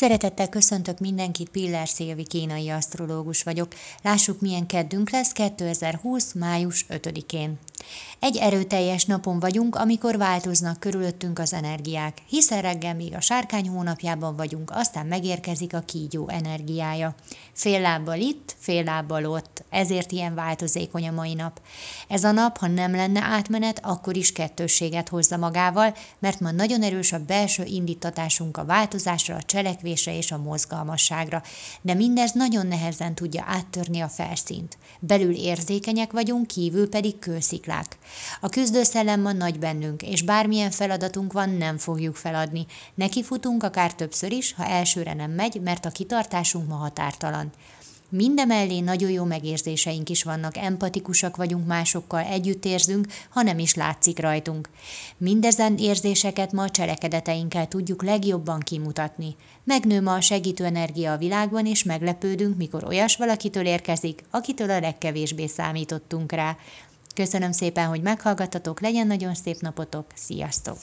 Szeretettel köszöntök mindenkit, Piller Szilvi kínai asztrológus vagyok. Lássuk, milyen keddünk lesz 2020. május 5-én. Egy erőteljes napon vagyunk, amikor változnak körülöttünk az energiák, hiszen reggel még a sárkány hónapjában vagyunk, aztán megérkezik a kígyó energiája. Fél lábbal itt, fél lábbal ott, ezért ilyen változékony a mai nap. Ez a nap, ha nem lenne átmenet, akkor is kettősséget hozza magával, mert ma nagyon erős a belső indítatásunk a változásra, a cselekvésre és a mozgalmasságra, de mindez nagyon nehezen tudja áttörni a felszínt. Belül érzékenyek vagyunk, kívül pedig kősziklák. A küzdőszellem ma nagy bennünk, és bármilyen feladatunk van, nem fogjuk feladni. Neki futunk akár többször is, ha elsőre nem megy, mert a kitartásunk ma határtalan. Mindemellé nagyon jó megérzéseink is vannak, empatikusak vagyunk másokkal, együtt érzünk, ha nem is látszik rajtunk. Mindezen érzéseket ma a cselekedeteinkkel tudjuk legjobban kimutatni. Megnő ma a segítő energia a világban, és meglepődünk, mikor olyas valakitől érkezik, akitől a legkevésbé számítottunk rá. Köszönöm szépen, hogy meghallgattatok, legyen nagyon szép napotok, sziasztok!